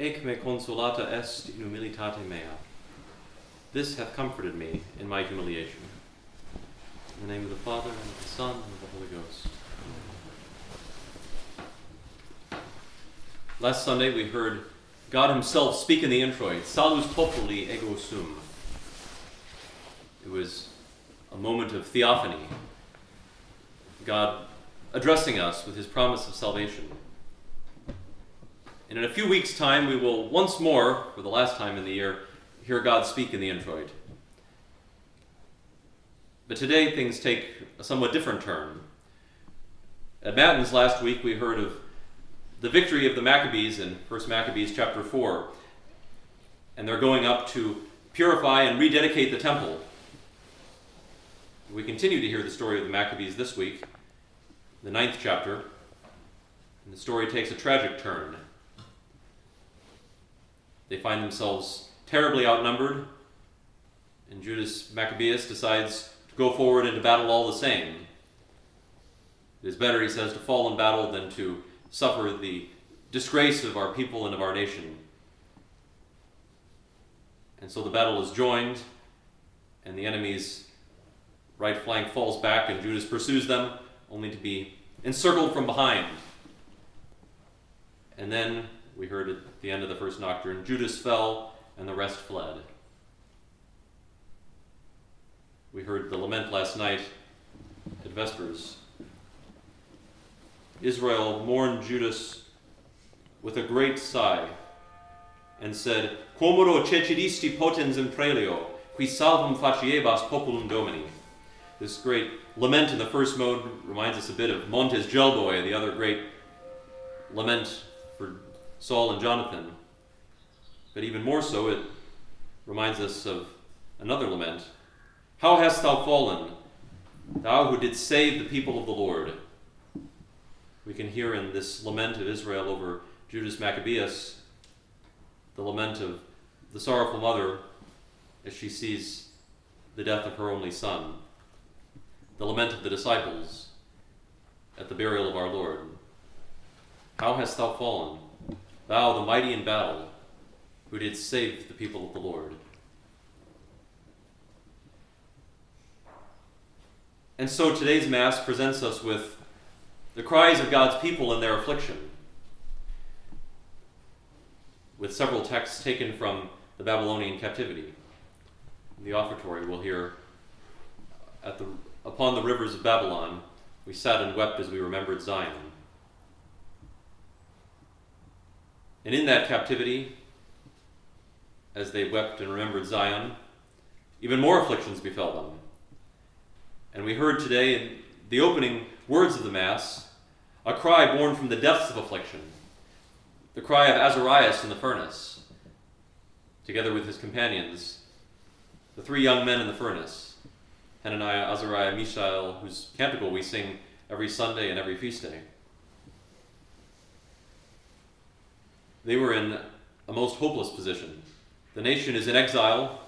Haec me consolata est in humilitate mea. This hath comforted me in my humiliation. In the name of the Father, and of the Son, and of the Holy Ghost. Last Sunday we heard God Himself speak in the introit, Salus populi ego sum. It was a moment of theophany, God addressing us with His promise of salvation. And in a few weeks' time, we will once more, for the last time in the year, hear God speak in the introit. But today, things take a somewhat different turn. At Matins last week, we heard of the victory of the Maccabees in 1 Maccabees chapter 4. And they're going up to purify and rededicate the temple. We continue to hear the story of the Maccabees this week, the ninth chapter. And the story takes a tragic turn. They find themselves terribly outnumbered, and Judas Maccabeus decides to go forward into battle all the same. It is better, he says, to fall in battle than to suffer the disgrace of our people and of our nation. And so the battle is joined, and the enemy's right flank falls back, and Judas pursues them, only to be encircled from behind. And then we heard at the end of the first nocturne Judas fell, and the rest fled. We heard the lament last night at Vespers. Israel mourned Judas with a great sigh and said, Quomodo cecidisti potens in prelio, qui salvum faciebas populum domini. This great lament in the first mode reminds us a bit of Montes Gelboe, the other great lament Saul and Jonathan. But even more so, it reminds us of another lament. How hast thou fallen, thou who didst save the people of the Lord? We can hear in this lament of Israel over Judas Maccabeus the lament of the sorrowful mother as she sees the death of her only son, the lament of the disciples at the burial of our Lord. How hast thou fallen? Thou, the mighty in battle, who didst save the people of the Lord. And so today's Mass presents us with the cries of God's people in their affliction, with several texts taken from the Babylonian captivity. In the offertory, we'll hear at the, upon the rivers of Babylon, we sat and wept as we remembered Zion. And in that captivity, as they wept and remembered Zion, even more afflictions befell them. And we heard today in the opening words of the Mass a cry born from the depths of affliction, the cry of Azarias in the furnace, together with his companions, the three young men in the furnace, Hananiah, Azariah, Mishael, whose canticle we sing every Sunday and every feast day. They were in a most hopeless position. The nation is in exile,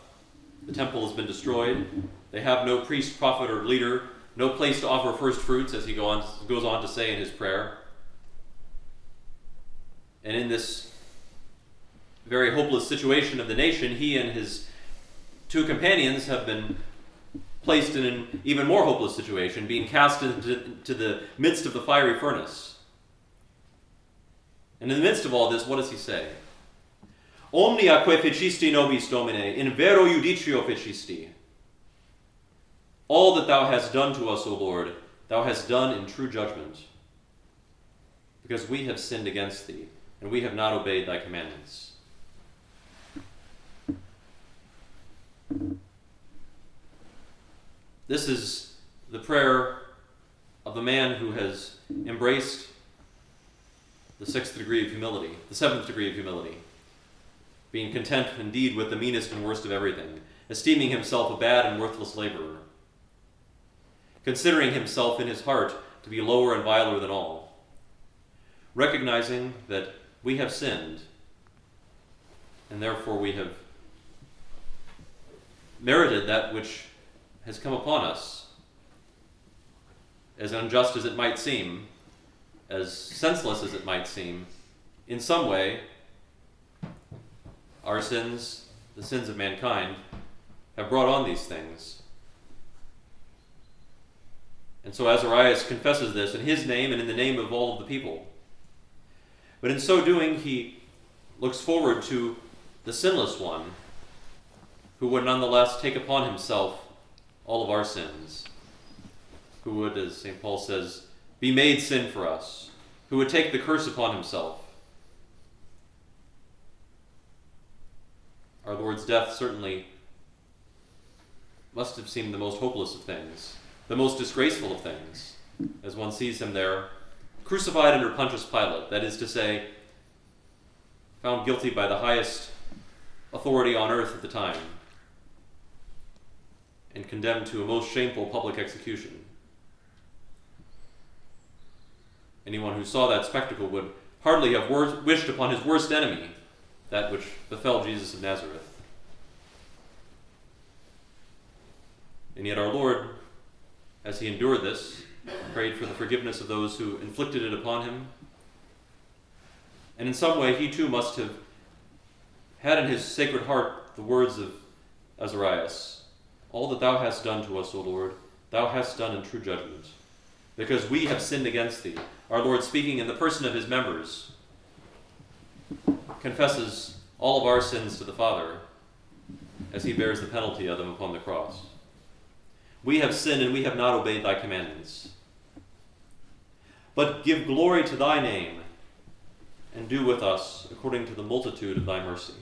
the temple has been destroyed, they have no priest, prophet, or leader, no place to offer first fruits, as he go on, goes on to say in his prayer. And in this very hopeless situation of the nation, he and his two companions have been placed in an even more hopeless situation, being cast into the midst of the fiery furnace. And in the midst of all this, what does he say? Omnia que fecisti nobis domine, in vero judicio fecisti. All that thou hast done to us, O Lord, thou hast done in true judgment. Because we have sinned against thee, and we have not obeyed thy commandments. This is the prayer of the man who has embraced the sixth degree of humility, the seventh degree of humility, being content indeed with the meanest and worst of everything, esteeming himself a bad and worthless laborer, considering himself in his heart to be lower and viler than all, recognizing that we have sinned, and therefore we have merited that which has come upon us, as unjust as it might seem as senseless as it might seem, in some way, our sins, the sins of mankind, have brought on these things. And so Azarias confesses this in his name and in the name of all of the people. But in so doing, he looks forward to the sinless one who would nonetheless take upon himself all of our sins, who would, as St. Paul says, be made sin for us, who would take the curse upon himself. Our Lord's death certainly must have seemed the most hopeless of things, the most disgraceful of things, as one sees him there, crucified under Pontius Pilate, that is to say, found guilty by the highest authority on earth at the time, and condemned to a most shameful public execution. Anyone who saw that spectacle would hardly have wor- wished upon his worst enemy that which befell Jesus of Nazareth. And yet, our Lord, as he endured this, prayed for the forgiveness of those who inflicted it upon him. And in some way, he too must have had in his sacred heart the words of Azarias All that thou hast done to us, O Lord, thou hast done in true judgment, because we have sinned against thee. Our Lord, speaking in the person of his members, confesses all of our sins to the Father as he bears the penalty of them upon the cross. We have sinned and we have not obeyed thy commandments. But give glory to thy name and do with us according to the multitude of thy mercy.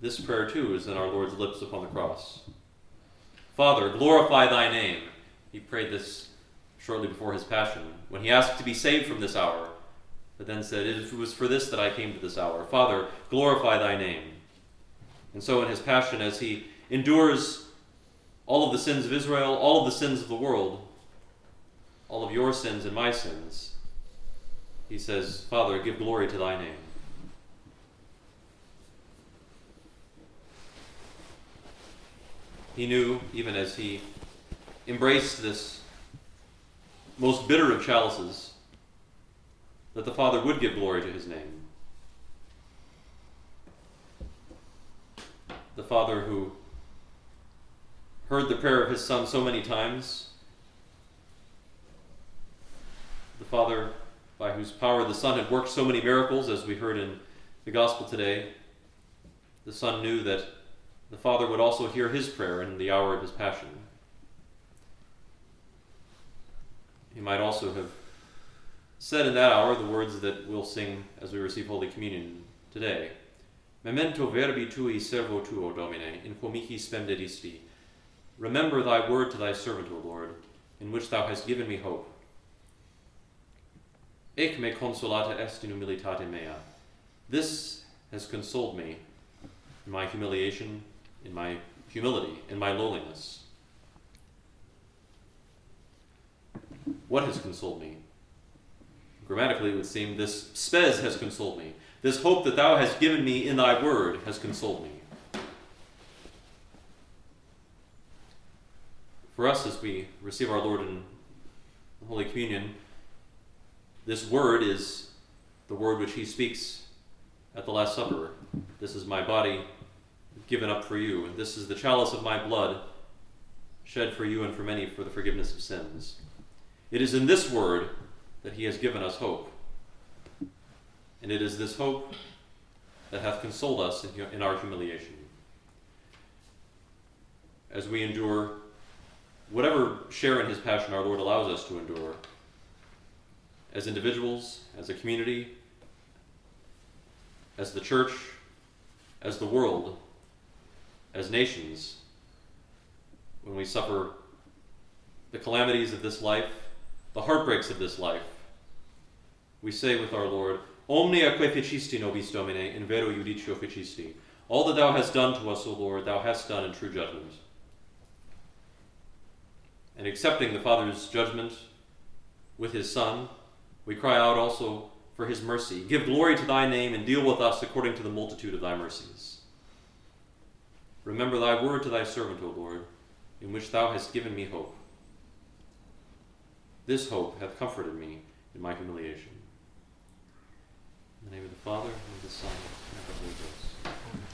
This prayer too is in our Lord's lips upon the cross. Father, glorify thy name. He prayed this shortly before his passion, when he asked to be saved from this hour, but then said, It was for this that I came to this hour. Father, glorify thy name. And so in his passion, as he endures all of the sins of Israel, all of the sins of the world, all of your sins and my sins, he says, Father, give glory to thy name. He knew, even as he embraced this most bitter of chalices, that the Father would give glory to his name. The Father who heard the prayer of his Son so many times, the Father by whose power the Son had worked so many miracles, as we heard in the Gospel today, the Son knew that the Father would also hear his prayer in the hour of his passion. He might also have said in that hour the words that we'll sing as we receive Holy Communion today. Memento verbi tui servo tuo, Domine, in quo mihi spem dedisti. Remember thy word to thy servant, O Lord, in which thou hast given me hope. Haec me consolata est in humilitate mea. This has consoled me in my humiliation, in my humility, in my lowliness. What has consoled me? Grammatically, it would seem this spes has consoled me. This hope that thou hast given me in thy word has consoled me. For us, as we receive our Lord in Holy Communion, this word is the word which he speaks at the Last Supper. This is my body given up for you, and this is the chalice of my blood shed for you and for many for the forgiveness of sins. It is in this word that he has given us hope. And it is this hope that hath consoled us in, our humiliation. As we endure whatever share in his passion our Lord allows us to endure, as individuals, as a community, as the church, as the world, as nations, when we suffer the calamities of this life, the heartbreaks of this life, we say with our Lord, Omnia que fecisti nobis Domine, in vero judicio fecisti. All that thou hast done to us, O Lord, thou hast done in true judgment. And accepting the Father's judgment with his Son, we cry out also for his mercy. Give glory to thy name and deal with us according to the multitude of thy mercies. Remember thy word to thy servant, O Lord, in which thou hast given me hope. This hope hath comforted me in my humiliation. In the name of the Father, and of the Son, and of the Holy Ghost.